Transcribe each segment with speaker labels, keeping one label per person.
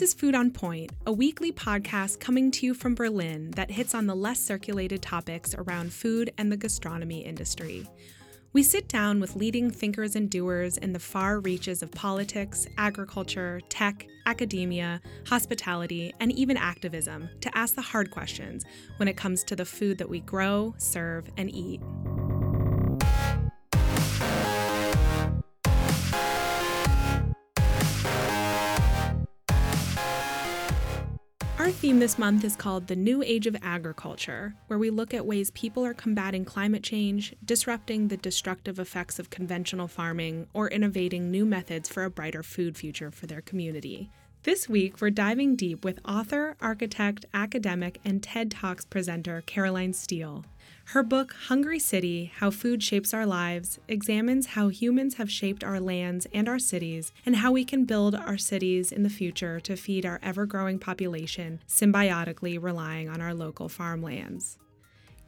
Speaker 1: This is Food on Point, a weekly podcast coming to you from Berlin that hits on the less circulated topics around food and the gastronomy industry. We sit down with leading thinkers and doers in the far reaches of politics, agriculture, tech, academia, hospitality, and even activism to ask the hard questions when it comes to the food that we grow, serve, and eat. Theme this month is called The New Age of Agriculture, where we look at ways people are combating climate change, disrupting the destructive effects of conventional farming, or innovating new methods for a brighter food future for their community. This week, we're diving deep with author, architect, academic, and TED Talks presenter Caroline Steel. Her book, Hungry City How Food Shapes Our Lives, examines how humans have shaped our lands and our cities, and how we can build our cities in the future to feed our ever growing population, symbiotically relying on our local farmlands.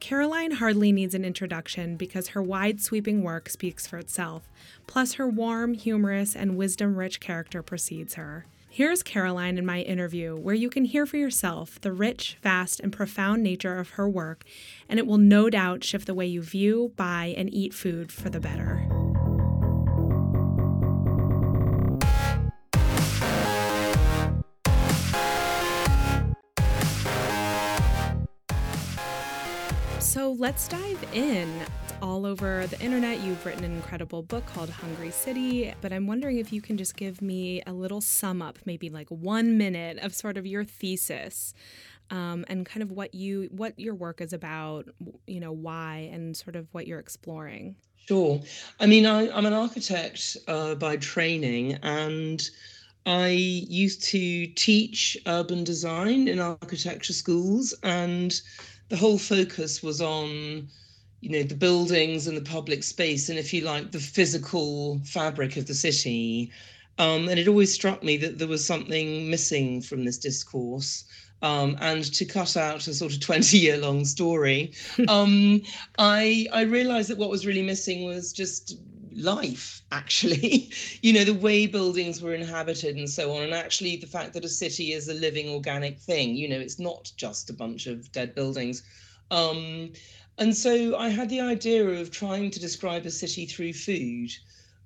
Speaker 1: Caroline hardly needs an introduction because her wide sweeping work speaks for itself, plus, her warm, humorous, and wisdom rich character precedes her. Here's Caroline in my interview, where you can hear for yourself the rich, vast, and profound nature of her work, and it will no doubt shift the way you view, buy, and eat food for the better. Let's dive in. It's all over the internet. You've written an incredible book called Hungry City, but I'm wondering if you can just give me a little sum up, maybe like one minute of sort of your thesis um, and kind of what you what your work is about, you know, why, and sort of what you're exploring.
Speaker 2: Sure. I mean, I, am an architect uh, by training, and I used to teach urban design in architecture schools, and the whole focus was on you know the buildings and the public space and if you like the physical fabric of the city. Um, and it always struck me that there was something missing from this discourse um, and to cut out a sort of 20 year long story um, I, I realized that what was really missing was just life actually. You know the way buildings were inhabited and so on and actually the fact that a city is a living organic thing you know it's not just a bunch of dead buildings. Um, and so i had the idea of trying to describe a city through food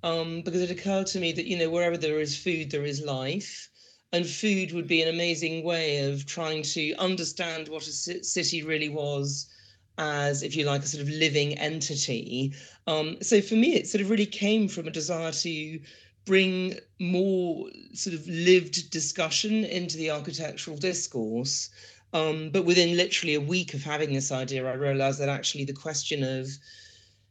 Speaker 2: um, because it occurred to me that you know wherever there is food there is life. And food would be an amazing way of trying to understand what a city really was as, if you like, a sort of living entity. Um, so for me, it sort of really came from a desire to bring more sort of lived discussion into the architectural discourse. Um, but within literally a week of having this idea, I realized that actually the question of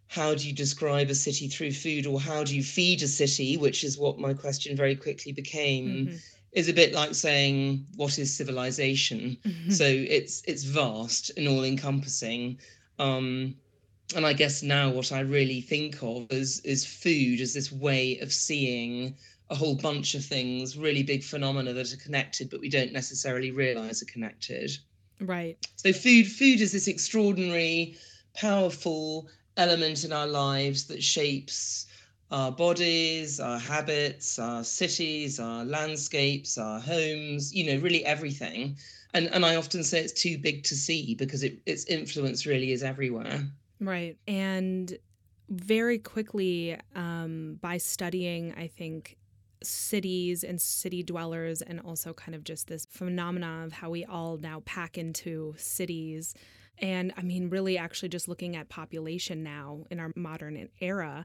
Speaker 2: how do you describe a city through food or how do you feed a city, which is what my question very quickly became. Mm-hmm is a bit like saying what is civilization? Mm-hmm. so it's it's vast and all encompassing um and i guess now what i really think of is is food as this way of seeing a whole bunch of things really big phenomena that are connected but we don't necessarily realize are connected.
Speaker 1: Right.
Speaker 2: So food food is this extraordinary powerful element in our lives that shapes our bodies, our habits, our cities, our landscapes, our homes, you know, really everything. And and I often say it's too big to see because it, its influence really is everywhere.
Speaker 1: Right. And very quickly, um, by studying, I think, cities and city dwellers, and also kind of just this phenomena of how we all now pack into cities. And I mean, really, actually, just looking at population now in our modern era,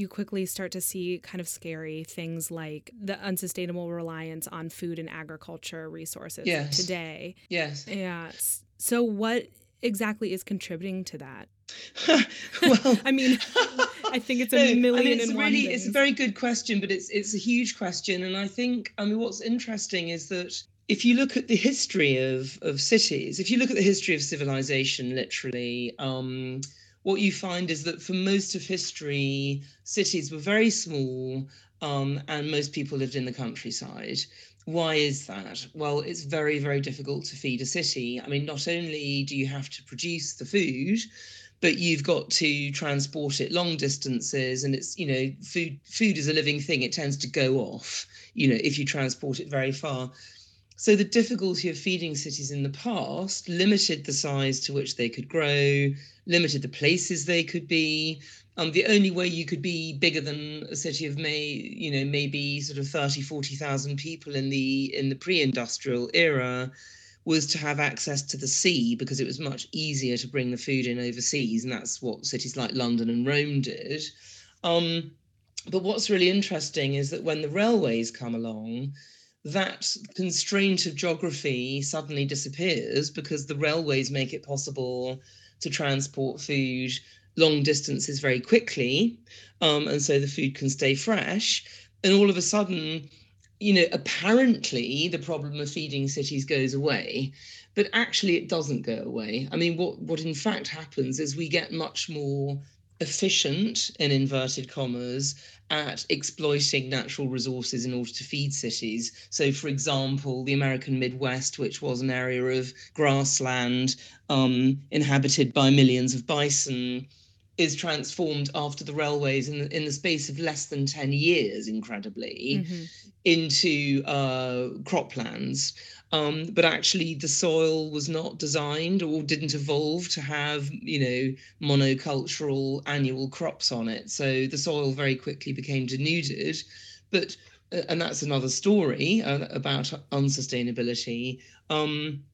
Speaker 1: you quickly start to see kind of scary things like the unsustainable reliance on food and agriculture resources yes. today.
Speaker 2: Yes.
Speaker 1: Yeah. So what exactly is contributing to that? well, I mean, I think it's a million. I mean,
Speaker 2: it's really, it's a very good question, but it's it's a huge question, and I think, I mean, what's interesting is that if you look at the history of of cities, if you look at the history of civilization, literally, um, what you find is that for most of history, cities were very small um, and most people lived in the countryside. Why is that? Well, it's very, very difficult to feed a city. I mean, not only do you have to produce the food, but you've got to transport it long distances and it's you know food food is a living thing it tends to go off you know if you transport it very far So the difficulty of feeding cities in the past limited the size to which they could grow, limited the places they could be. Um, the only way you could be bigger than a city of may, you know, maybe sort of 30, 40,000 people in the in the pre-industrial era was to have access to the sea because it was much easier to bring the food in overseas, and that's what cities like London and Rome did. Um, but what's really interesting is that when the railways come along, that constraint of geography suddenly disappears because the railways make it possible to transport food long distances very quickly. Um, and so the food can stay fresh. And all of a sudden, you know, apparently the problem of feeding cities goes away, but actually it doesn't go away. I mean, what, what in fact happens is we get much more efficient, in inverted commas, at exploiting natural resources in order to feed cities. So, for example, the American Midwest, which was an area of grassland um, inhabited by millions of bison, is transformed after the railways in the, in the space of less than 10 years, incredibly, mm-hmm. into uh, croplands. Um, but actually, the soil was not designed or didn't evolve to have, you know, monocultural annual crops on it. So the soil very quickly became denuded. But, uh, and that's another story uh, about unsustainability. Um,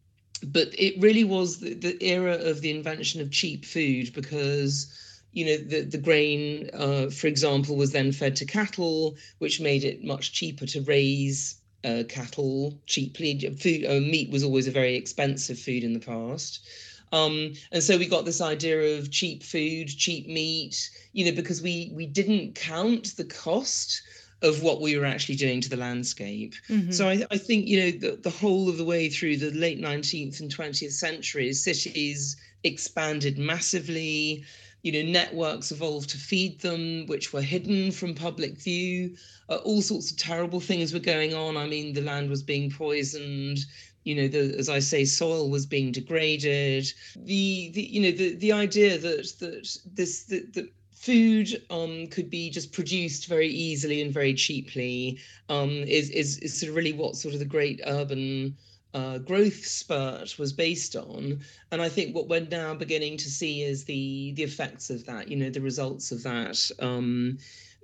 Speaker 2: but it really was the, the era of the invention of cheap food because you know, the, the grain, uh, for example, was then fed to cattle, which made it much cheaper to raise uh, cattle cheaply. Food, uh, meat was always a very expensive food in the past. Um, and so we got this idea of cheap food, cheap meat, you know, because we we didn't count the cost of what we were actually doing to the landscape. Mm-hmm. So I, I, think, you know, the, the whole of the way through the late 19th and 20th centuries, cities expanded massively you know networks evolved to feed them which were hidden from public view uh, all sorts of terrible things were going on. I mean the land was being poisoned you know the, as i say soil was being degraded. The, the you know the the idea that that this that, that food um, could be just produced very easily and very cheaply um, is, is is sort of really what sort of the great urban uh, growth spurt was based on. And I think what we're now beginning to see is the the effects of that. You know, the results of that. Um,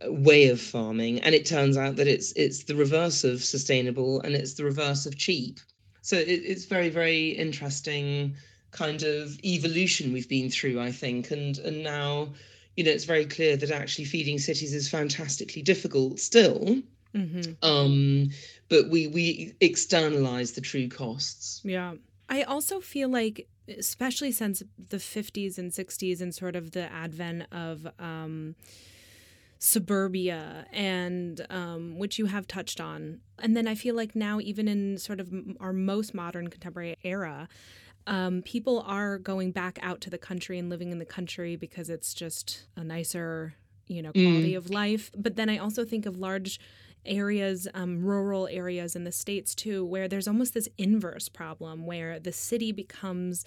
Speaker 2: way of farming and it turns out that it's it's the reverse of sustainable and it's the reverse of cheap so it, it's very very interesting kind of evolution we've been through i think and and now you know it's very clear that actually feeding cities is fantastically difficult still mm-hmm. um but we we externalize the true costs.
Speaker 1: Yeah. I also feel like especially since the 50s and 60s and sort of the advent of um, suburbia and um, which you have touched on and then i feel like now even in sort of our most modern contemporary era um, people are going back out to the country and living in the country because it's just a nicer you know quality mm. of life but then i also think of large areas, um, rural areas in the States too, where there's almost this inverse problem where the city becomes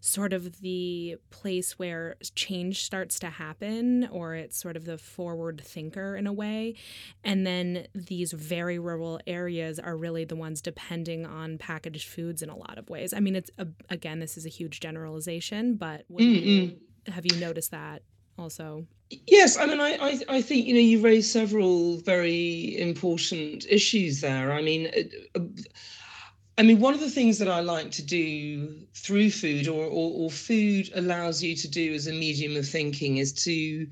Speaker 1: sort of the place where change starts to happen, or it's sort of the forward thinker in a way. And then these very rural areas are really the ones depending on packaged foods in a lot of ways. I mean, it's a, again, this is a huge generalization, but you, have you noticed that also?
Speaker 2: Yes, I mean, I, I, I, think you know you raised several very important issues there. I mean, I mean, one of the things that I like to do through food, or, or, or food allows you to do as a medium of thinking, is to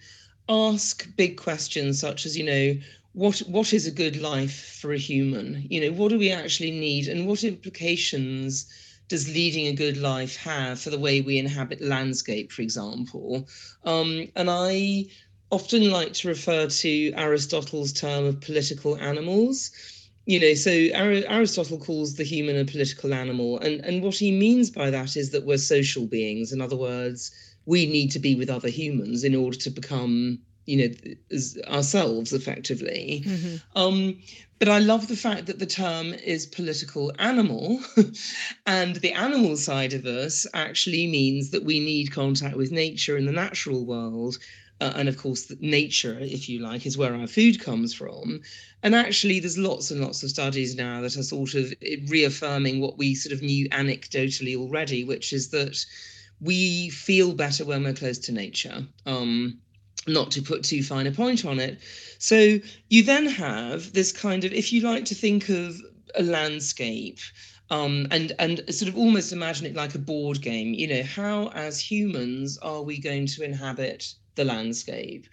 Speaker 2: ask big questions such as, you know, what what is a good life for a human? You know, what do we actually need, and what implications does leading a good life have for the way we inhabit landscape, for example? Um, and I often like to refer to Aristotle's term of political animals. You know, so Aristotle calls the human a political animal, and, and what he means by that is that we're social beings. In other words, we need to be with other humans in order to become you know ourselves effectively. Mm-hmm. um, but i love the fact that the term is political animal and the animal side of us actually means that we need contact with nature and the natural world uh, and of course nature if you like is where our food comes from. And actually there's lots and lots of studies now that are sort of reaffirming what we sort of knew anecdotally already which is that we feel better when we're close to nature. Um, not to put too fine a point on it so you then have this kind of if you like to think of a landscape um, and and sort of almost imagine it like a board game. You know, how as humans are we going to inhabit the landscape?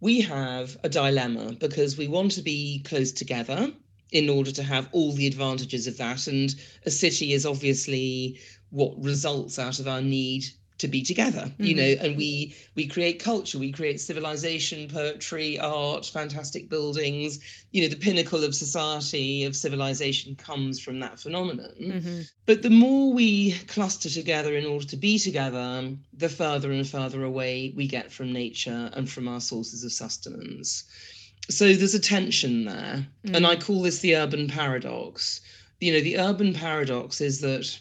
Speaker 2: We have a dilemma because we want to be close together in order to have all the advantages of that, and a city is obviously what results out of our need to be together mm-hmm. you know and we we create culture we create civilization poetry art fantastic buildings you know the pinnacle of society of civilization comes from that phenomenon mm-hmm. but the more we cluster together in order to be together the further and further away we get from nature and from our sources of sustenance so there's a tension there mm-hmm. and i mm. call this the urban paradox you know the urban paradox is that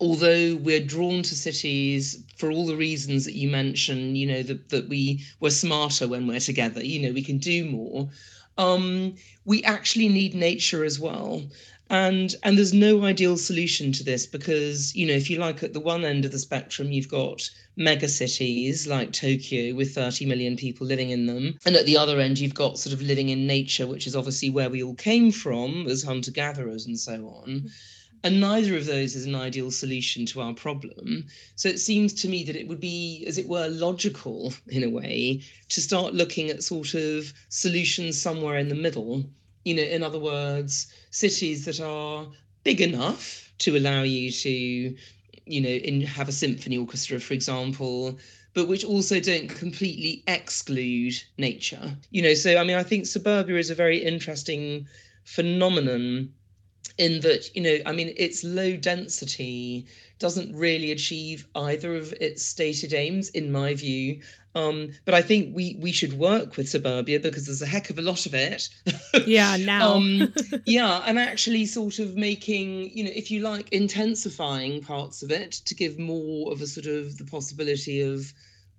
Speaker 2: although we're drawn to cities for all the reasons that you mentioned, you know, that, that we we're smarter when we're together, you know, we can do more. Um, we actually need nature as well. And and there's no ideal solution to this because, you know, if you like at the one end of the spectrum, you've got mega cities like Tokyo with 30 million people living in them. And at the other end, you've got sort of living in nature, which is obviously where we all came from as hunter gatherers and so on. And neither of those is an ideal solution to our problem. So it seems to me that it would be, as it were, logical in a way to start looking at sort of solutions somewhere in the middle. You know, in other words, cities that are big enough to allow you to, you know, in, have a symphony orchestra, for example, but which also don't completely exclude nature. You know, so I mean, I think suburbia is a very interesting phenomenon in that you know i mean its low density doesn't really achieve either of its stated aims in my view. Um, but i think we we should work with suburbia because there's a heck of a lot of it.
Speaker 1: Yeah now.
Speaker 2: Um, yeah and actually sort of making you know if you like intensifying parts of it to give more of a sort of the possibility of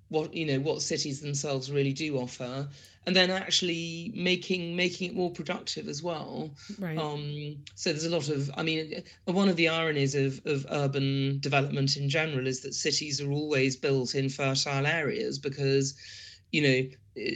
Speaker 2: what you know what cities themselves really do offer and then actually making making it more productive as well.
Speaker 1: Right.
Speaker 2: Um so there's a lot of i mean one of the ironies of of urban development in general is that cities are always built in fertile areas because you know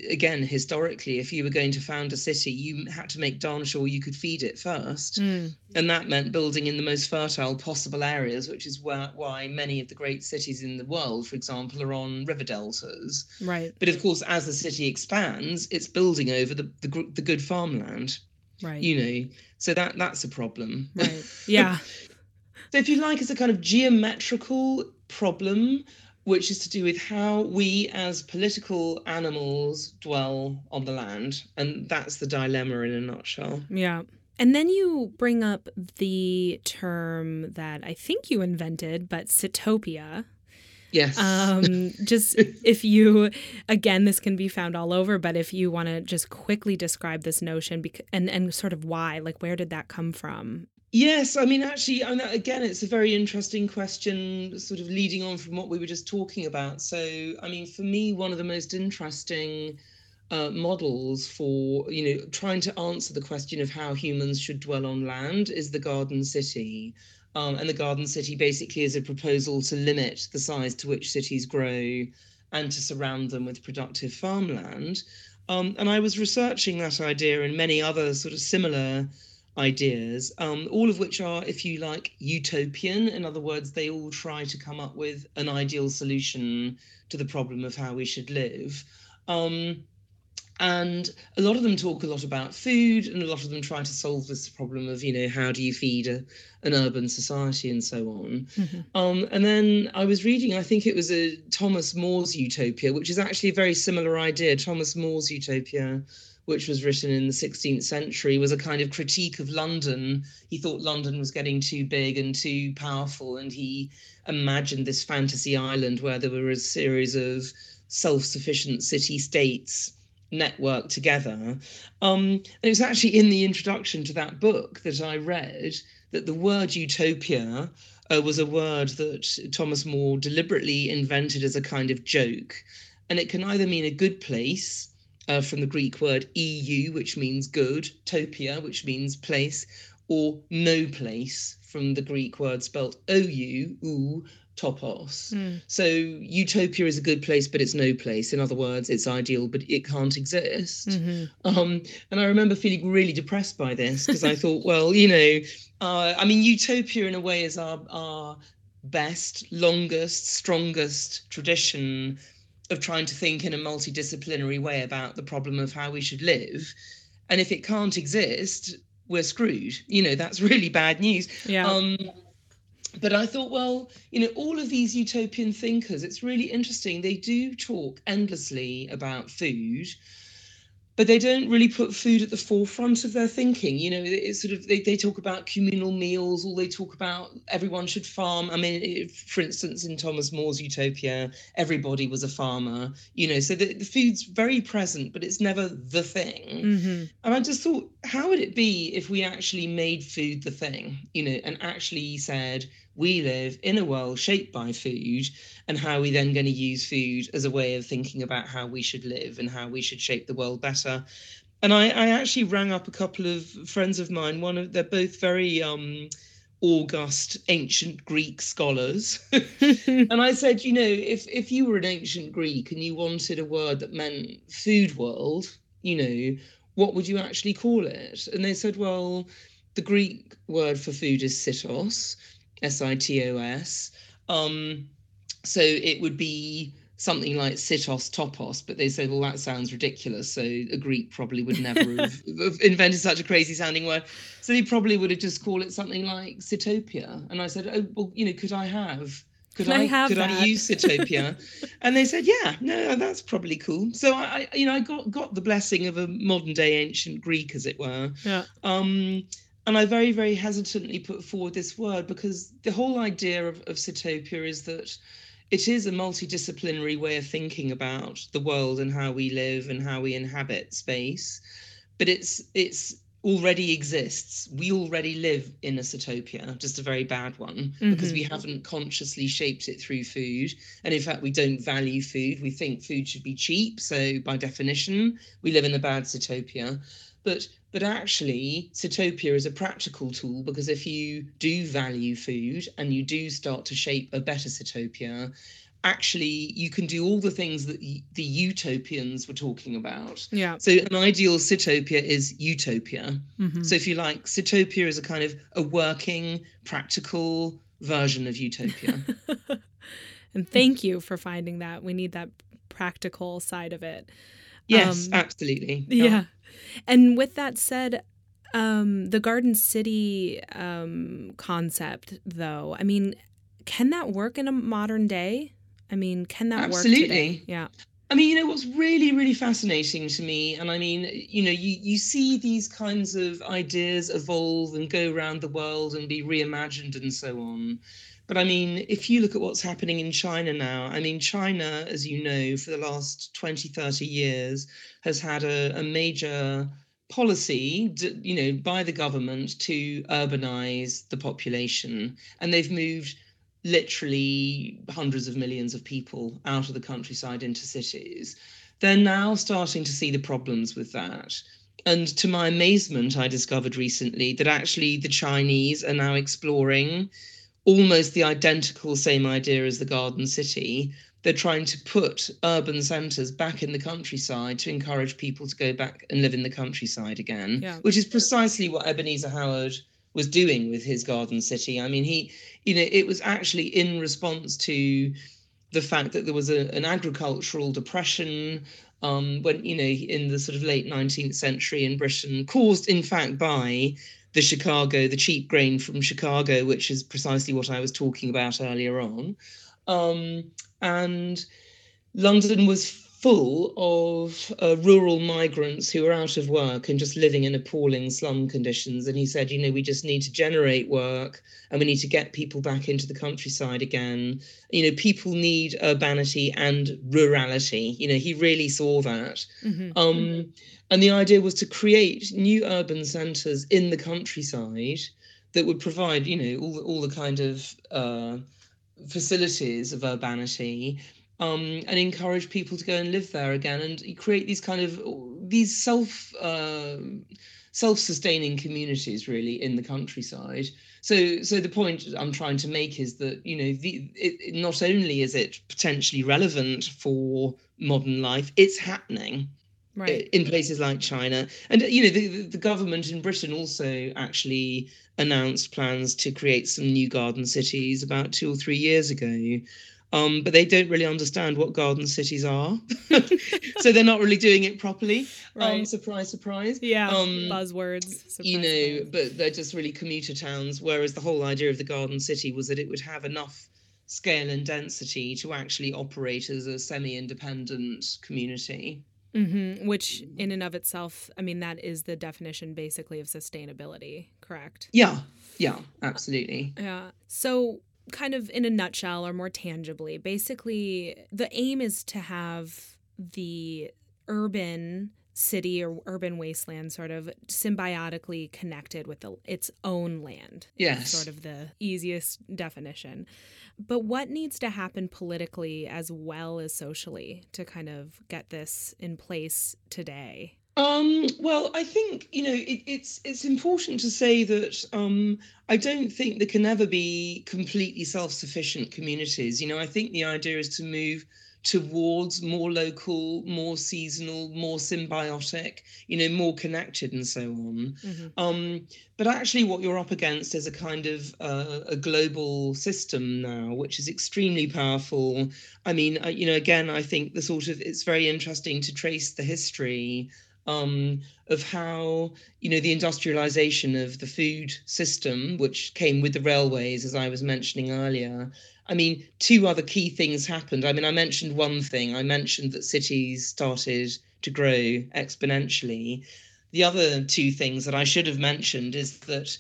Speaker 2: again historically if you were going to found a city you had to make darn sure you could feed it first. Mm. and that meant building in the most fertile possible areas which is where, why many of the great cities in the world for example are on river deltas.
Speaker 1: Right.
Speaker 2: But of course as the city expands it's building over the, the, the good farmland
Speaker 1: right.
Speaker 2: you know. So that that's a problem.
Speaker 1: Right. Yeah.
Speaker 2: So if you like it's a kind of geometrical problem which is to do with how we as political animals dwell on the land. And that's the dilemma in a nutshell.
Speaker 1: Yeah. And then you bring up the term that I think you invented, but Sitopia.
Speaker 2: Yes.
Speaker 1: Um, just if you, again, this can be found all over, but if you want to just quickly describe this notion bec- and, and sort of why, like where did that come from?
Speaker 2: Yes, I mean, actually, and again, it's a very interesting question, sort of leading on from what we were just talking about. So, I mean, for me, one of the most interesting uh, models for, you know, trying to answer the question of how humans should dwell on land is the Garden City. Um, and the Garden City basically is a proposal to limit the size to which cities grow and to surround them with productive farmland. Um, and I was researching that idea and many other sort of similar ideas, um, all of which are, if you like, utopian. In other words, they all try to come up with an ideal solution to the problem of how we should live. Um, and a lot of them talk a lot about food, and a lot of them try to solve this problem of, you know, how do you feed a, an urban society and so on. Mm-hmm. Um, and then I was reading, I think it was a Thomas More's Utopia, which is actually a very similar idea. Thomas More's Utopia which was written in the 16th century, was a kind of critique of London. He thought London was getting too big and too powerful, and he imagined this fantasy island where there were a series of self sufficient city states networked together. Um, and it was actually in the introduction to that book that I read that the word utopia uh, was a word that Thomas More deliberately invented as a kind of joke and it can either mean a good place uh, from the Greek word EU, which means good, topia, which means place, or no place from the Greek word spelt O-U, ou, topos. Mm. So utopia is a good place, but it's no place. In other words, it's ideal, but it can't exist. Mm-hmm. Um, and I remember feeling really depressed by this because I thought, well, you know, uh, I mean, utopia in a way is our, our best, longest, strongest tradition of trying to think in a multidisciplinary way about the problem of how we should live. And if it can't exist, we're screwed. You know, that's really bad news.
Speaker 1: Yeah. Um,
Speaker 2: but I thought, well, you know, all of these utopian thinkers, it's really interesting. They do talk endlessly about food but they don't really put food at the forefront of their thinking. You know, it's sort of they, they talk about communal meals, or they talk about everyone should farm. I mean, if, for instance, in Thomas More's Utopia, everybody was a farmer. You know, so the, the food's very present, but it's never the thing. Mm-hmm. And I just thought, how would it be if we actually made food the thing? You know, and actually said we live in a world shaped by food and how we then going to use food as a way of thinking about how we should live and how we should shape the world better? And I, I actually rang up a couple of friends of mine. One of they're both very um, august ancient greek scholars. And i said you know if if you were an ancient greek and you wanted a word that meant food world you know what would you actually call it? And they said well the greek word for food is sitos S-I-T-O-S. Um, so it would be something like sitos topos, but they said, well, that sounds ridiculous. So a Greek probably would never have, invented such a crazy sounding word. So he probably would have just called it something like Sitopia. And I said, oh, well, you know, could I have? Could
Speaker 1: I,
Speaker 2: I
Speaker 1: have
Speaker 2: could
Speaker 1: that?
Speaker 2: I use Sitopia? and they said, yeah, no, that's probably cool. So I, you know, I got got the blessing of a modern day ancient Greek, as it were.
Speaker 1: Yeah.
Speaker 2: Um, and I very, very hesitantly put forward this word because the whole idea of, of Sitopia is that it is a multidisciplinary way of thinking about the world and how we live and how we inhabit space. But it's it's already exists. We already live in a Sitopia, just a very bad one, mm-hmm. because we haven't consciously shaped it through food. And in fact, we don't value food. We think food should be cheap. So by definition, we live in a bad Sitopia. But but actually, Sitopia is a practical tool because if you do value food and you do start to shape a better Sitopia, actually you can do all the things that the utopians were talking about.
Speaker 1: Yeah.
Speaker 2: So an ideal Sitopia is utopia. Mm-hmm. So if you like, Sitopia is a kind of a working, practical version of utopia.
Speaker 1: and thank you for finding that. We need that practical side of it.
Speaker 2: Yes, um, absolutely.
Speaker 1: Yeah. And with that said, um, the Garden City um, concept, though, I mean, can that work in a modern day? I mean, can that
Speaker 2: Absolutely.
Speaker 1: work Absolutely. Yeah.
Speaker 2: I mean, you know, what's really, really fascinating to me, and I mean, you know, you, you see these kinds of ideas evolve and go around the world and be reimagined and so on. But I mean, if you look at what's happening in China now, I mean, China, as you know, for the last 20, 30 years, has had a, a major policy, you know, by the government to urbanize the population. And they've moved literally hundreds of millions of people out of the countryside into cities. They're now starting to see the problems with that. And to my amazement, I discovered recently that actually the Chinese are now exploring almost the identical same idea as the Garden City. They're trying to put urban centres back in the countryside to encourage people to go back and live in the countryside again,
Speaker 1: yeah.
Speaker 2: which is precisely what Ebenezer Howard was doing with his Garden City. I mean, he, you know, it was actually in response to the fact that there was a, an agricultural depression um, when, you know, in the sort of late 19th century in Britain, caused in fact by the Chicago, the cheap grain from Chicago, which is precisely what I was talking about earlier on. Um, and London was full of uh, rural migrants who are out of work and just living in appalling slum conditions. And he said, you know, we just need to generate work and we need to get people back into the countryside again. You know, people need urbanity and rurality. You know, he really saw that. Mm-hmm. Um, and the idea was to create new urban centres in the countryside that would provide, you know, all, all the kind of uh, facilities of urbanity um, and encourage people to go and live there again and create these kind of these self uh, self-sustaining communities really in the countryside. So so the point i'm trying to make is that you know the, it, not only is it potentially relevant for modern life it's happening right. in places like china. And you know the, the government in britain also actually announced plans to create some new garden cities about two or three years ago um, but they don't really understand what garden cities are, so they're not really doing it properly. Um, right. Um, surprise, surprise.
Speaker 1: Yeah. Um, buzzwords.
Speaker 2: Surprise, you know, surprise. but they're just really commuter towns. Whereas the whole idea of the garden city was that it would have enough scale and density to actually operate as a semi-independent community.
Speaker 1: Mm-hmm. Which, in and of itself, I mean, that is the definition basically of sustainability, correct?
Speaker 2: Yeah, yeah, absolutely.
Speaker 1: Yeah. So, kind of in a nutshell or more tangibly, basically the aim is to have the urban city or urban wasteland sort of symbiotically connected with the, its own land.
Speaker 2: Yes.
Speaker 1: Sort of the easiest definition. But what needs to happen politically as well as socially to kind of get this in place today?
Speaker 2: Um, well, I think you know it, it's it's important to say that um, I don't think there can ever be completely self-sufficient communities. You know, I think the idea is to move towards more local, more seasonal, more symbiotic, you know, more connected, and so on. Mm-hmm. Um, but actually, what you're up against is a kind of uh, a global system now, which is extremely powerful. I mean, uh, you know, again, I think the sort of it's very interesting to trace the history um, of how you know the industrialization of the food system, which came with the railways, as I was mentioning earlier. I mean, two other key things happened. I mean, I mentioned one thing. I mentioned that cities started to grow exponentially. The other two things that I should have mentioned is that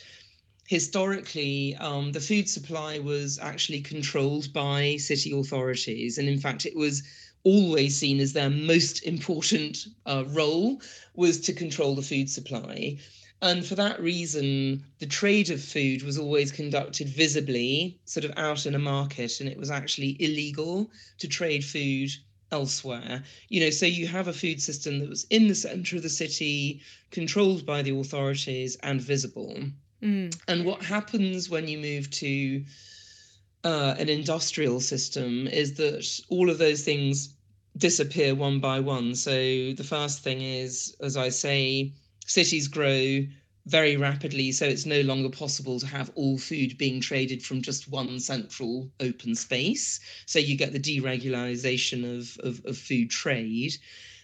Speaker 2: historically, um, the food supply was actually controlled by city authorities. And in fact, it was always seen as their most important uh, role was to control the food supply. And for that reason, the trade of food was always conducted visibly, sort of out in a market, and it was actually illegal to trade food elsewhere. You know, so you have a food system that was in the center of the city, controlled by the authorities, and visible. Mm. And what happens when you move to uh, an industrial system is that all of those things disappear one by one. So the first thing is, as I say, cities grow very rapidly, so it's no longer possible to have all food being traded from just one central open space. So you get the deregulation of, of, of food trade.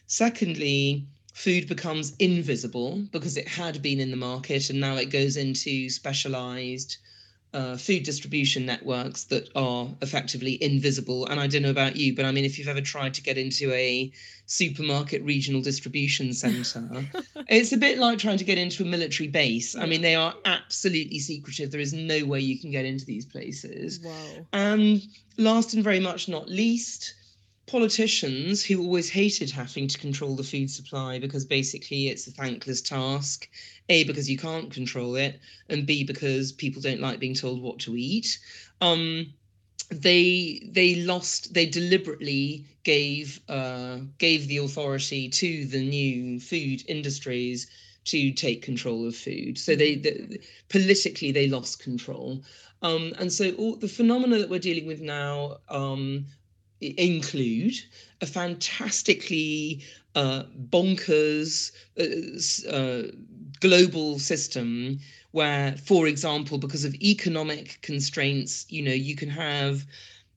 Speaker 2: Secondly, food becomes invisible because it had been in the market and now it goes into specialized uh, food distribution networks that are effectively invisible. And I don't know about you, but I mean, if you've ever tried to get into a supermarket regional distribution center, it's a bit like trying to get into a military base. I mean, they are absolutely secretive. There is no way you can get into these places.
Speaker 1: Wow.
Speaker 2: And last and very much not least, politicians who always hated having to control the food supply because basically it's a thankless task. A because you can't control it and b because people don't like being told what to eat. Um, they they lost they deliberately gave uh, gave the authority to the new food industries to take control of food. So they, they politically they lost control. Um, and so all the phenomena that we're dealing with now um, include a fantastically uh, bonkers uh, uh, global system where, for example, because of economic constraints, you know, you can have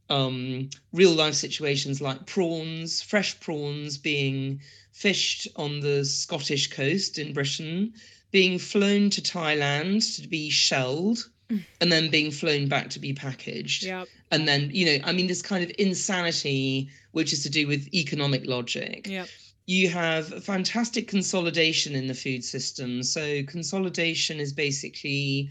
Speaker 2: um, real life situations like prawns, fresh prawns being fished on the Scottish coast in Britain, being flown to Thailand to be shelled and then being flown back to be packaged.
Speaker 1: Yep.
Speaker 2: And then, you know, I mean, this kind of insanity, which is to do with economic logic.
Speaker 1: Yep.
Speaker 2: You have fantastic consolidation in the food system. So, consolidation is basically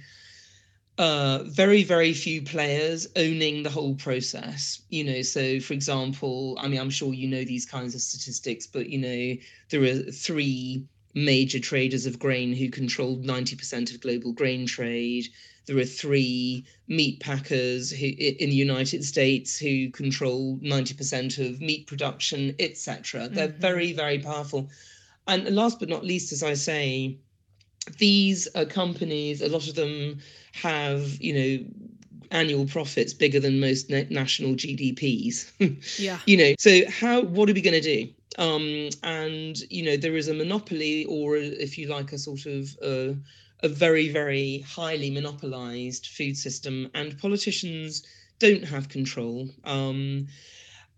Speaker 2: uh, very, very few players owning the whole process. You know, so for example, I mean, I'm sure you know these kinds of statistics, but, you know, there are three major traders of grain who control 90% of global grain trade. There are three meat packers who, in the United States who control 90% of meat production, etc. They're mm-hmm. very, very powerful. And last but not least, as I say, these uh, companies, a lot of them have, you know, annual profits bigger than most na- national GDPs.
Speaker 1: yeah.
Speaker 2: You know, so how what are we going to do? Um, and you know, there is a monopoly, or if you like, a sort of a very very highly monopolized food system, and politicians don't have control. Um,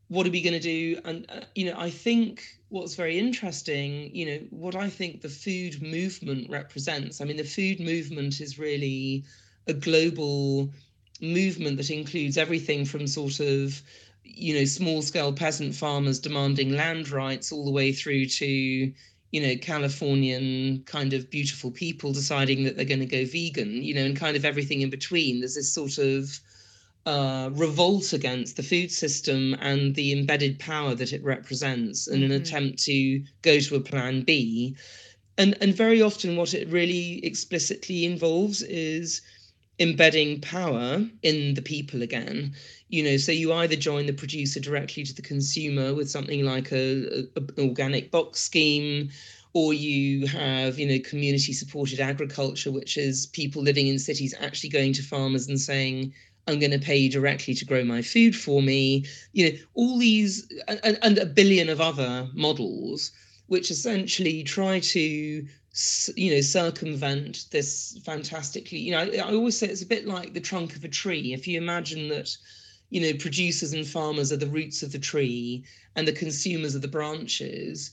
Speaker 2: what are we going to do? And uh, you know, I think what's very interesting, you know, what I think the food movement represents. I mean, the food movement is really a global movement that includes everything from sort of you know small scale peasant farmers demanding land rights all the way through to you know californian kind of beautiful people deciding that they're going to go vegan you know and kind of everything in between. There's this sort of uh, revolt against the food system and the embedded power that it represents in mm-hmm. an attempt to go to a plan b. And and very often what it really explicitly involves is embedding power in the people again you know so you either join the producer directly to the consumer with something like a, a, an organic box scheme or you have you know community supported agriculture which is people living in cities actually going to farmers and saying i'm going to pay you directly to grow my food for me. You know all these and, and a billion of other models which essentially try to you know circumvent this fantastically you know I, I, always say it's a bit like the trunk of a tree. If you imagine that you know producers and farmers are the roots of the tree and the consumers are the branches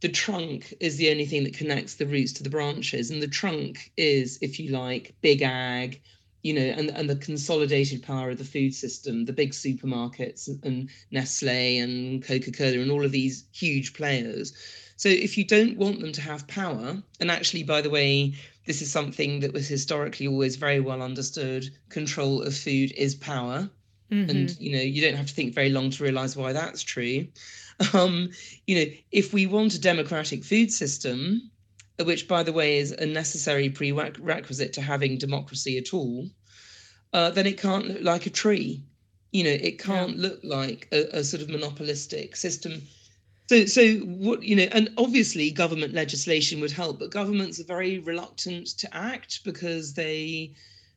Speaker 2: the trunk is the only thing that connects the roots to the branches and the trunk is if you like big ag you know and, and the consolidated power of the food system the big supermarkets and Nestlé and coca-cola and all of these huge players so if you don't want them to have power, and actually, by the way, this is something that was historically always very well understood control of food is power. Mm-hmm. And you know, you don't have to think very long to realize why that's true. Um, you know, if we want a democratic food system, which by the way is a necessary prerequisite to having democracy at all, uh, then it can't look like a tree. You know, it can't yeah. look like a, a, sort of monopolistic system so, so what you know, and obviously government legislation would help, but governments are very reluctant to act because they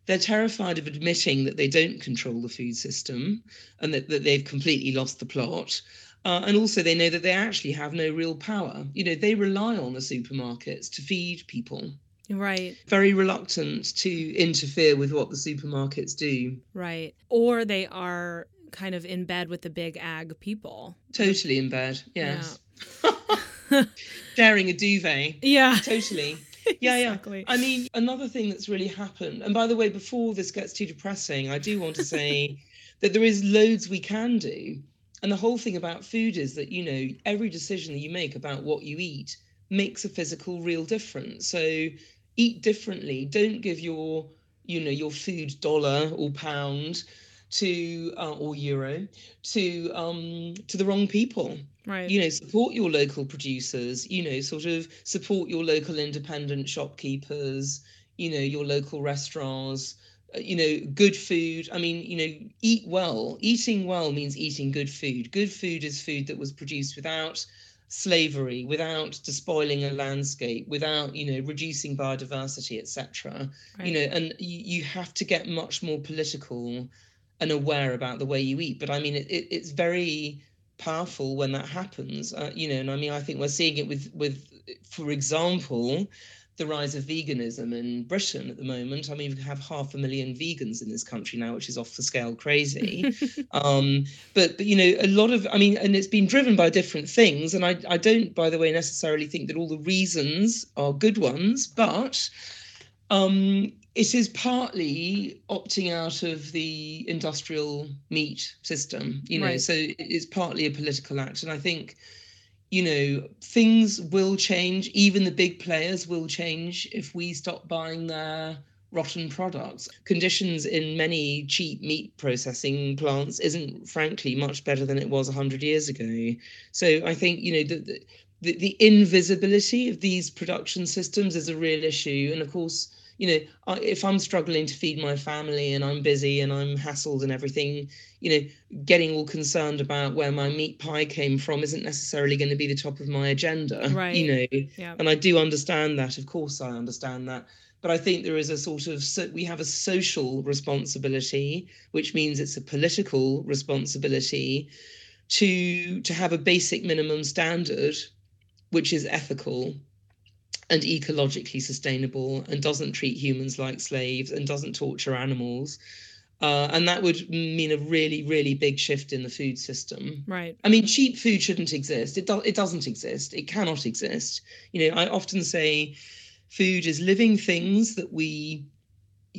Speaker 2: they're terrified of admitting that they don't control the food system and that, that they've completely lost the plot. Uh, and also, they know that they actually have no real power. You know, they rely on the supermarkets to feed people.
Speaker 1: Right.
Speaker 2: Very reluctant to interfere with what the supermarkets do.
Speaker 1: Right. Or they are kind of in bed with the big ag people.
Speaker 2: Totally in bed, yes. Yeah. Sharing a duvet.
Speaker 1: Yeah.
Speaker 2: Totally. Yeah, exactly. yeah. I mean, another thing that's really happened, and by the way, before this gets too depressing, I do want to say that there is loads we can do. And the whole thing about food is that, you know, every decision that you make about what you eat makes a physical, real difference. So eat differently. Don't give your, you know, your food dollar or pound to uh, or euro to um to the wrong people
Speaker 1: right.
Speaker 2: you know support your local producers you know sort of support your local independent shopkeepers you know your local restaurants uh, you know good food. I mean you know eat well. Eating well means eating good food. Good food is food that was produced without slavery without despoiling a landscape without you know reducing biodiversity etc right. you know and you, you have to get much more political and aware about the way you eat. But I mean, it, it, it's very powerful when that happens. Uh, you know, and I mean, I think we're seeing it with with, for example, the rise of veganism in Britain at the moment. I mean, we have half a million vegans in this country now, which is off the scale crazy. um, but but you know, a lot of I mean, and it's been driven by different things. And I I don't, by the way, necessarily think that all the reasons are good ones, but um, it is partly opting out of the industrial meat system, you know, right. so it's partly a political act. And I think, you know, things will change. Even the big players will change if we stop buying their rotten products. Conditions in many cheap meat processing plants isn't, frankly, much better than it was 100 years ago. So I think, you know, the, the the, the invisibility of these production systems is a real issue. And of course, you know, I, if I'm struggling to feed my family and I'm busy and I'm hassled and everything, you know, getting all concerned about where my meat pie came from isn't necessarily going to be the top of my agenda.
Speaker 1: Right.
Speaker 2: You know,
Speaker 1: Yeah.
Speaker 2: and I do understand that. Of course, I understand that. But I think there is a sort of so we have a social responsibility, which means it's a political responsibility to to have a basic minimum standard, which is ethical and ecologically sustainable and doesn't treat humans like slaves and doesn't torture animals. Uh, and that would mean a really, really big shift in the food system.
Speaker 1: Right.
Speaker 2: I mean, cheap food shouldn't exist. It, do- it doesn't exist. It cannot exist. You know, I often say food is living things that we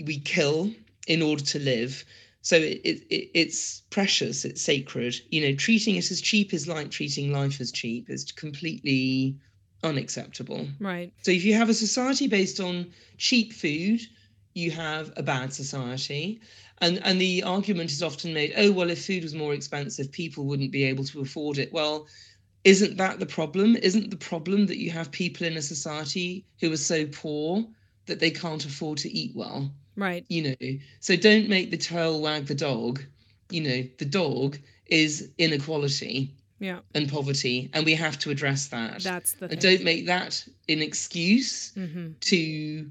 Speaker 2: we kill in order to live. So it, it, it's precious. It's sacred. You know, treating it as cheap is like treating life as cheap. It's completely unacceptable.
Speaker 1: Right.
Speaker 2: So if you have a society based on cheap food, you have a bad society. And and the argument is often made, oh well, if food was more expensive, people wouldn't be able to afford it. Well, isn't that the problem? Isn't the problem that you have people in a society who are so poor that they can't afford to eat well?
Speaker 1: Right.
Speaker 2: You know, so don't make the tail wag the dog. You know, the dog is inequality
Speaker 1: Yeah.
Speaker 2: and poverty, and we have to address that.
Speaker 1: That's the
Speaker 2: and
Speaker 1: thing.
Speaker 2: don't make that an excuse
Speaker 1: hmm
Speaker 2: to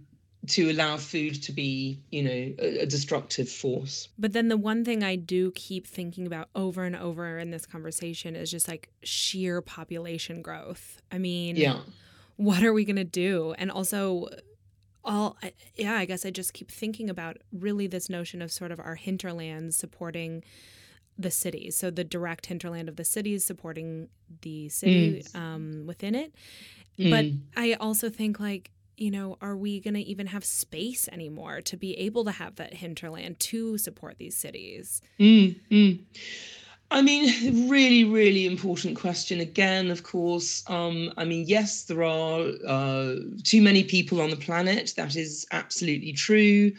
Speaker 2: to allow food to be you know a, a destructive force
Speaker 1: But then the one thing I do keep thinking about over and over in this conversation is just like sheer population growth. I mean,
Speaker 2: yeah
Speaker 1: what are we going to do? And also, all, I- yeah, I guess I just keep thinking about really this notion of sort of our hinterlands supporting the cities. So the direct hinterland of the cities supporting the city um, within it. But
Speaker 2: Mm.
Speaker 1: I also think like, you know, are we going to even have space anymore to be able to have that hinterland to support these cities?
Speaker 2: Mm, mm. I mean, really, really important question. Again, of course, um, I mean, yes, there are uh, too many people on the planet. That is absolutely true.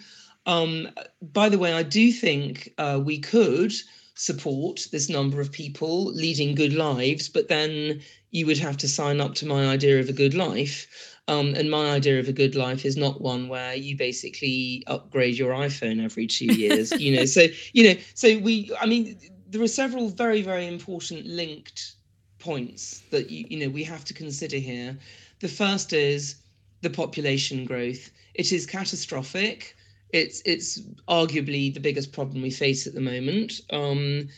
Speaker 2: Um, by the way, I do think uh, we could support this number of people leading good lives, but then you would have to sign up to my idea of a good life. Um, and my idea of a good life is not one where you basically upgrade your iPhone every two years. you know, so you know, so we. I mean, there are several very, very important linked points that you, you know we have to consider here. The first is the population growth. It is catastrophic. It's it's arguably the biggest problem we face at the moment. Um,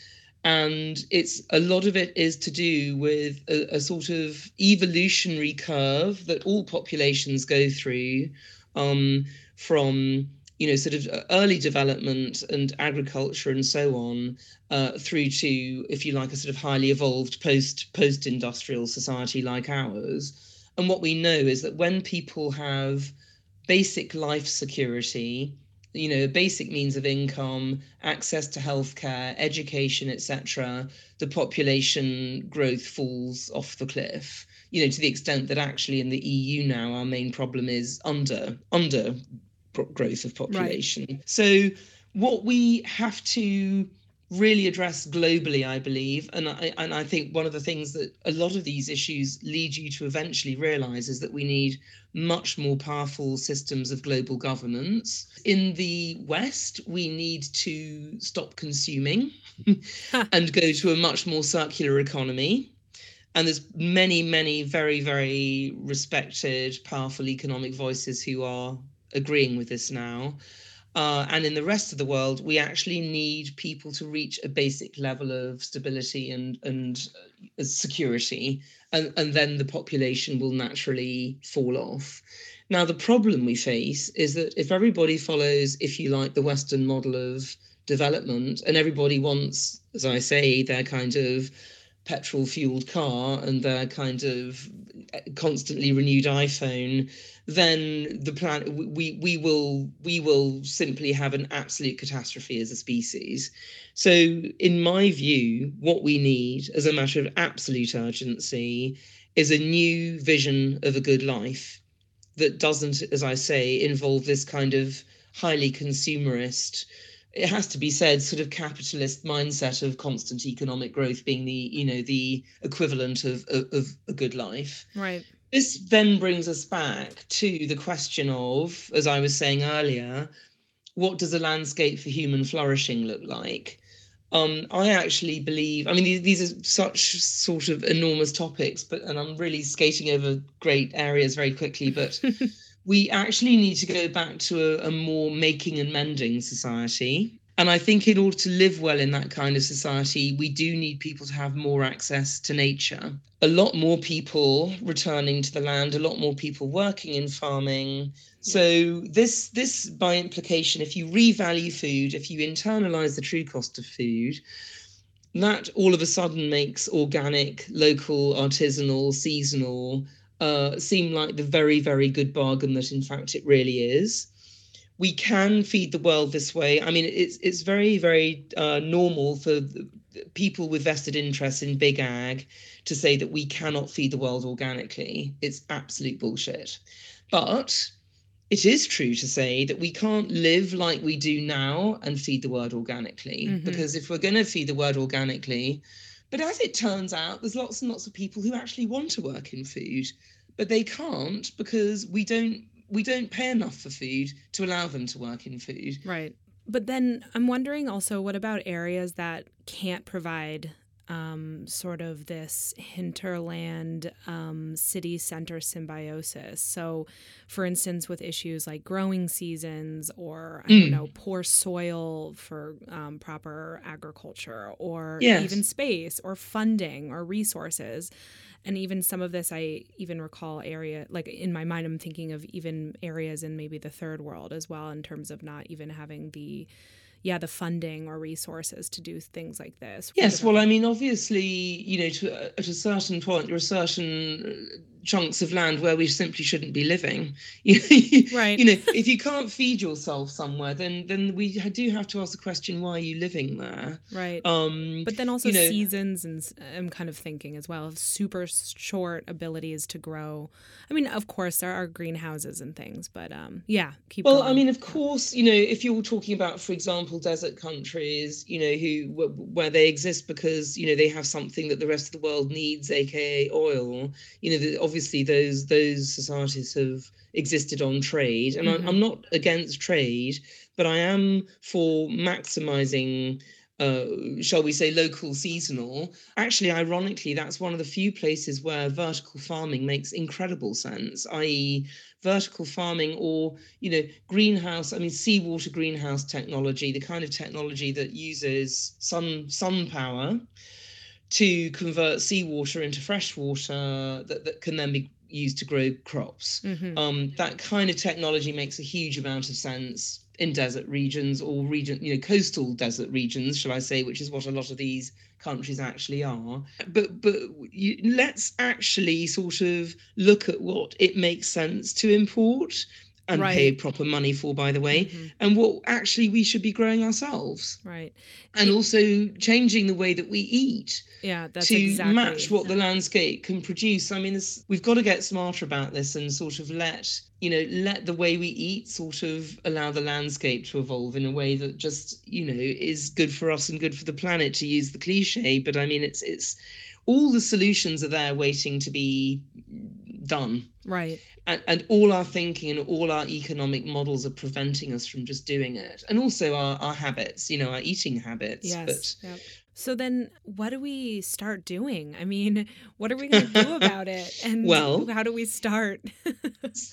Speaker 2: and it's a lot of it is to do with a, a sort of evolutionary curve that all populations go through um, from you know sort of early development and agriculture and so on uh, through to if you like a sort of highly evolved post post industrial society like ours and what we know is that when people have basic life security you know basic means of income access to healthcare education etc the population growth falls off the cliff you know to the extent that actually in the eu now our main problem is under under growth of population right. so what we have to really address globally i believe. And I, and I think one of the things that a lot of these issues lead you to eventually realize is that we need much more powerful systems of global governance. In the west we need to stop consuming and go to a much more circular economy. And there's many many very very respected powerful economic voices who are agreeing with this now uh, and in the rest of the world, we actually need people to reach a basic level of stability and and uh, security, and, and then the population will naturally fall off. Now, the problem we face is that if everybody follows, if you like, the Western model of development, and everybody wants, as I say, their kind of petrol fueled car and their kind of constantly renewed iPhone, then the planet we we will we will simply have an absolute catastrophe as a species. So, in my view, what we need as a matter of absolute urgency is a new vision of a good life that doesn't, as I say, involve this kind of highly consumerist it has to be said, sort of capitalist mindset of constant economic growth being the, you know, the equivalent of, of, of a good life.
Speaker 1: Right.
Speaker 2: This then brings us back to the question of, as I was saying earlier, what does a landscape for human flourishing look like? Um, I actually believe, I mean, these, these, are such sort of enormous topics, but and I'm really skating over great areas very quickly, but we actually need to go back to a, a more making and mending society. And I think in order to live well in that kind of society, we do need people to have more access to nature. A lot more people returning to the land, a lot more people working in farming. So this this by implication, if you revalue food, if you internalize the true cost of food, that all of a sudden makes organic, local, artisanal, seasonal uh, seem like the very, very good bargain that in fact it really is we can feed the world this way. I mean, it's it's very very uh, normal for people with vested interests in big ag to say that we cannot feed the world organically. It's absolute bullshit. But it is true to say that we can't live like we do now and feed the world organically. Mm-hmm. Because if we're going to feed the world organically, but as it turns out, there's lots and lots of people who actually want to work in food, but they can't because we don't we don't pay enough for food to allow them to work in food.
Speaker 1: Right. But then I'm wondering also what about areas that can't provide um, sort of this hinterland um, city center symbiosis. So, for instance, with issues like growing seasons or, I mm. don't know, poor soil for um, proper agriculture or yes. even space or funding or resources and even some of this i even recall area like in my mind i'm thinking of even areas in maybe the third world as well in terms of not even having the yeah the funding or resources to do things like this
Speaker 2: yes well i mean obviously you know to, uh, at a certain point there are certain uh, chunks of land where we simply shouldn't be living.
Speaker 1: right.
Speaker 2: You know, if you can't feed yourself somewhere, then then we do have to ask the question, why are you living there?
Speaker 1: Right.
Speaker 2: Um,
Speaker 1: but then also you know, seasons, and I'm kind of thinking as well, of super short abilities to grow. I mean, of course there are greenhouses and things, but um, yeah, keep.
Speaker 2: Well,
Speaker 1: going.
Speaker 2: I mean, of course, you know, if you're talking about, for example, desert countries, you know, who where they exist because you know they have something that the rest of the world needs, aka oil. You know, the, obviously those those societies have existed on trade, and mm-hmm. I'm, I'm not against trade, but I am for maximizing uh, shall we say, local seasonal. Actually, ironically, that's one of the few places where vertical farming makes incredible sense, i.e., vertical farming or, you know, greenhouse, I mean, seawater greenhouse technology, the kind of technology that uses sun, sun power to convert seawater into fresh water that, that can then be used to grow crops. Mm-hmm. Um, that kind of technology makes a huge amount of sense in desert regions or region, you know, coastal desert regions, shall I say, which is what a lot of these countries actually are. But but you, let's actually sort of look at what it makes sense to import and right. pay proper money for, by the way, mm-hmm. and what actually we should be growing ourselves.
Speaker 1: Right.
Speaker 2: And it, also changing the way that we eat.
Speaker 1: Yeah, that's exactly.
Speaker 2: to
Speaker 1: exactly,
Speaker 2: match what the landscape can produce. I mean, this, we've got to get smarter about this and sort of let you know let the way we eat sort of allow the landscape to evolve in a way that just you know is good for us and good for the planet to use the cliche. But I mean, it's it's all the solutions are there waiting to be done.
Speaker 1: Right.
Speaker 2: And, and all our thinking and all our economic models are preventing us from just doing it. And also our, our habits, you know, our eating habits.
Speaker 1: Yes. But yep. So then what do we start doing? I mean, what are we going to do about it? And well, how do we start?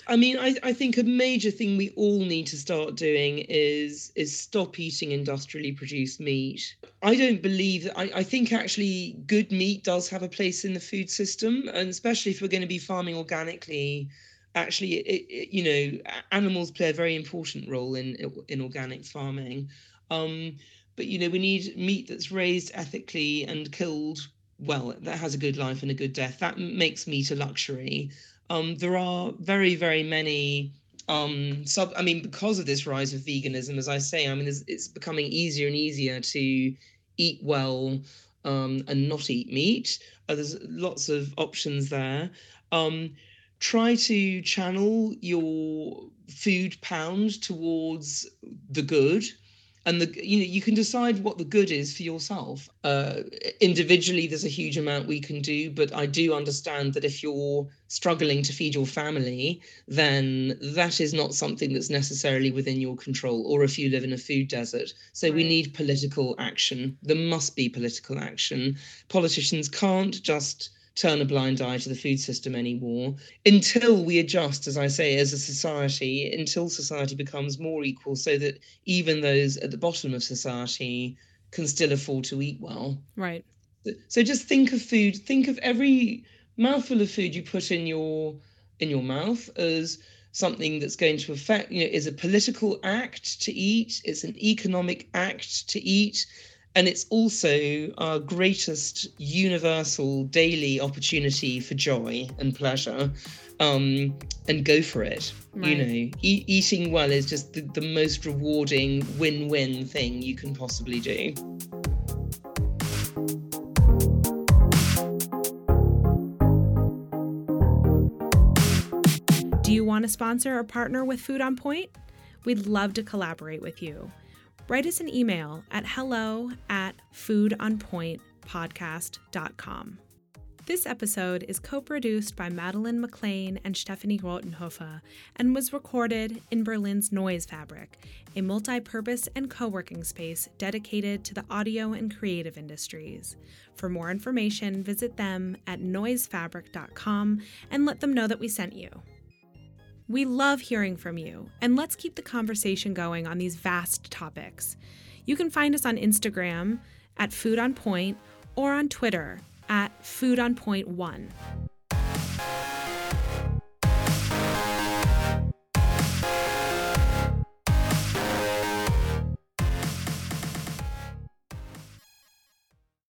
Speaker 2: I mean, I, I think a major thing we all need to start doing is is stop eating industrially produced meat. I don't believe that I, I think actually good meat does have a place in the food system, and especially if we're going to be farming organically actually it, it, you know animals play a very important role in in organic farming. Um, but you know we need meat that's raised ethically and killed well that has a good life and a good death. That makes meat a luxury. Um, there are very very many um, sub i mean because of this rise of veganism as i say i mean it's, it's becoming easier and easier to eat well um, and not eat meat. Uh, there's lots of options there. Um, try to channel your food pound towards the good and the you know you can decide what the good is for yourself. Uh, individually there's a huge amount we can do but i do understand that if you're struggling to feed your family then that is not something that's necessarily within your control or if you live in a food desert. So right. we need political action. There must be political action. Politicians can't just turn a blind eye to the food system anymore until we adjust, as I say, as a society, until society becomes more equal so that even those at the bottom of society can still afford to eat well.
Speaker 1: Right.
Speaker 2: So just think of food, think of every mouthful of food you put in your in your mouth as something that's going to affect you know is a political act to eat it's an economic act to eat and it's also our greatest universal daily opportunity for joy and pleasure um, and go for it. Right. you know e- eating well is just the, the most rewarding win-win thing you can possibly do.
Speaker 1: Do you want to sponsor or partner with food on point? We'd love to collaborate with you write us an email at hello at foodonpointpodcast.com. This episode is co produced by Madeline McLean and Stephanie Rotenhofer and was recorded in Berlin's Noise Fabric, a multi purpose and co working space dedicated to the audio and creative industries. For more information, visit them at noisefabric.com and let them know that we sent you. We love hearing from you, and let's keep the conversation going on these vast topics. You can find us on Instagram at Food on Point or on Twitter at Food on Point One.